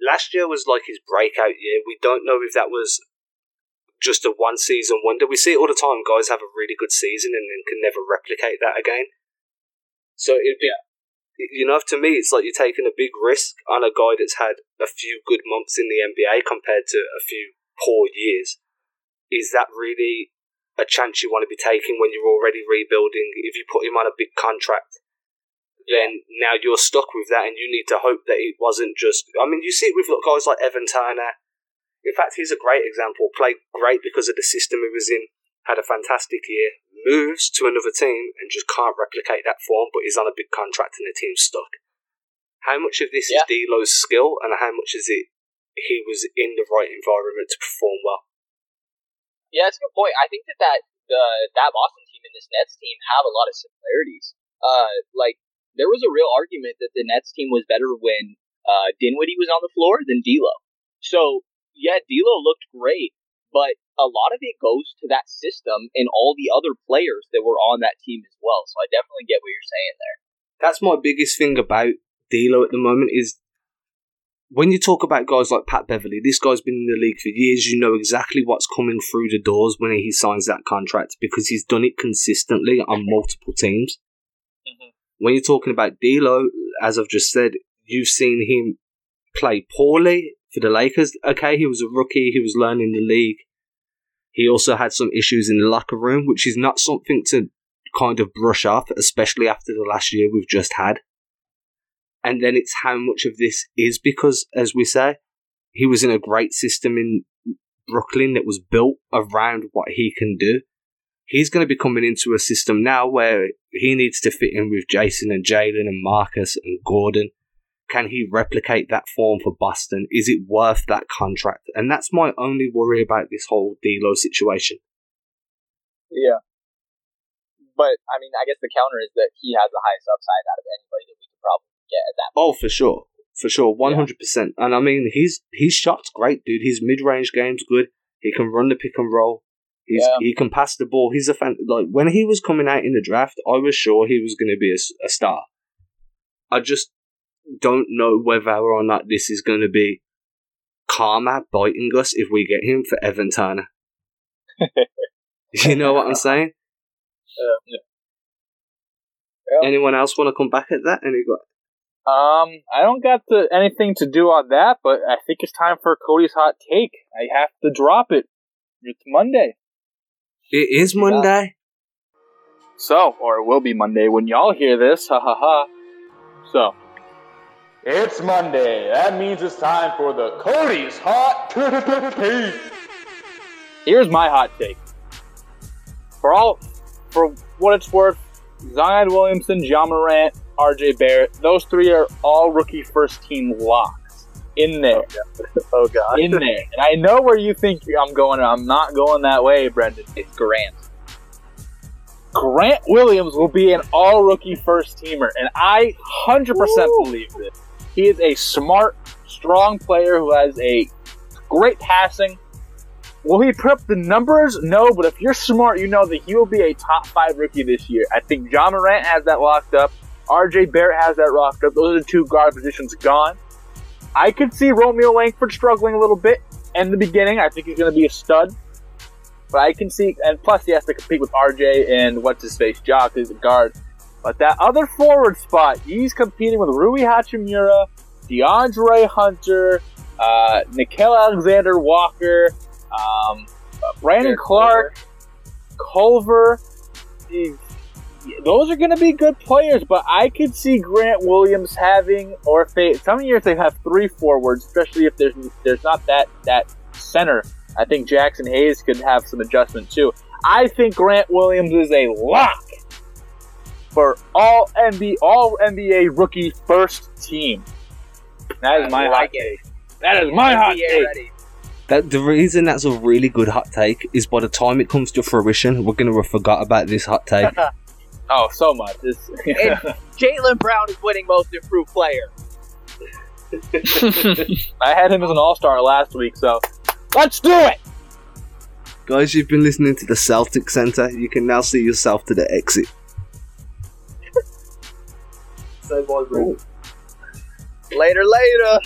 Last year was like his breakout year. We don't know if that was just a one season wonder. We see it all the time. Guys have a really good season and then can never replicate that again. So it'd be, you know, to me, it's like you're taking a big risk on a guy that's had a few good months in the NBA compared to a few poor years. Is that really a chance you want to be taking when you're already rebuilding? If you put him on a big contract, then now you're stuck with that, and you need to hope that it wasn't just. I mean, you see it with guys like Evan Turner. In fact, he's a great example. Played great because of the system he was in. Had a fantastic year. Moves to another team and just can't replicate that form, but is on a big contract and the team's stuck. How much of this Yeah. is D'Lo's skill, and how much is it he was in the right environment to perform well? Yeah, that's a good point. I think that that the that Boston team and this Nets team have a lot of similarities. Uh, like there was a real argument that the Nets team was better when uh, Dinwiddie was on the floor than D'Lo. So yeah, D'Lo looked great, but a lot of it goes to that system and all the other players that were on that team as well. So I definitely get what you're saying there. that's my biggest thing about D'Lo at the moment is when you talk about guys like Pat Beverley, this guy's been in the league for years. You know exactly what's coming through the doors when he signs that contract because he's done it consistently on multiple teams. Mhm. When you're talking about D'Lo, as I've just said, you've seen him play poorly for the Lakers. Okay, he was a rookie. He was learning the league. He also had some issues in the locker room, which is not something to kind of brush off, especially after the last year we've just had. And then it's how much of this is because, as we say, he was in a great system in Brooklyn that was built around what he can do. He's going to be coming into a system now where he needs to fit in with Jayson and Jaylen and Marcus and Gordon. Can he replicate that form for Boston? Is it worth that contract? And that's my only worry about this whole D'Lo situation. Yeah. But I mean, I guess the counter is that he has the highest upside out of anybody that we could probably get at that. Oh, for sure, for sure, one hundred percent. And I mean, he's his shot's great, dude. His mid range game's good. He can run the pick and roll. He's Yeah. he can pass the ball. He's a fan. Like when he was coming out in the draft, I was sure he was going to be a star. I just don't know whether or not this is going to be karma biting us if we get him for Evan Turner. you know what I'm saying? Yeah. Yeah. Anyone else want to come back at that? Any got Um, I don't got the, anything to do on that, but I think it's time for Cody's hot take. I have to drop it. It's Monday. It is Monday. So, or it will be Monday when y'all hear this. Ha ha ha. So, It's Monday. That means it's time for the Cody's Hot Take. here's my hot take. For all, for what it's worth, Zion Williamson, Ja Morant, RJ Barrett, those three are all rookie first team locks in there. Oh, oh god. in there. And I know where you think I'm going. And I'm not going that way, Brendan. It's Grant. Grant Williams will be an all rookie first teamer, and I 100% believe this. He is a smart, strong player who has a great passing. Will he put up the numbers? No, but if you're smart, you know that he will be a top five rookie this year. I think Ja Morant has that locked up. RJ Barrett has that roster. Those are the two guard positions gone. I could see Romeo Langford struggling a little bit in the beginning. I think he's going to be a stud. But I can see, and plus he has to compete with RJ and what's his face, Jock, who's a guard. But that other forward spot, he's competing with Rui Hachimura, De'Andre Hunter, uh, Nickeil Alexander Walker, um, Brandon Clarke, Culver. He- Those are going to be good players, but I could see Grant Williams having, or if they, some years they have three forwards, especially if there's there's not that that center. I think Jaxson Hayes could have some adjustment too. I think Grant Williams is a lock for all NBA all NBA rookie first team. That is my I hot like take. That is my hot take. ready. That the reason that's a really good hot take is by the time it comes to fruition, we're gonna have forgot about this hot take. Oh, so much. It's, And Jaylen Brown is winning most improved player. I had him as an all star last week, so let's do it. Guys, you've been listening to the Celtic Center. You can now see yourself to the exit. Later, later.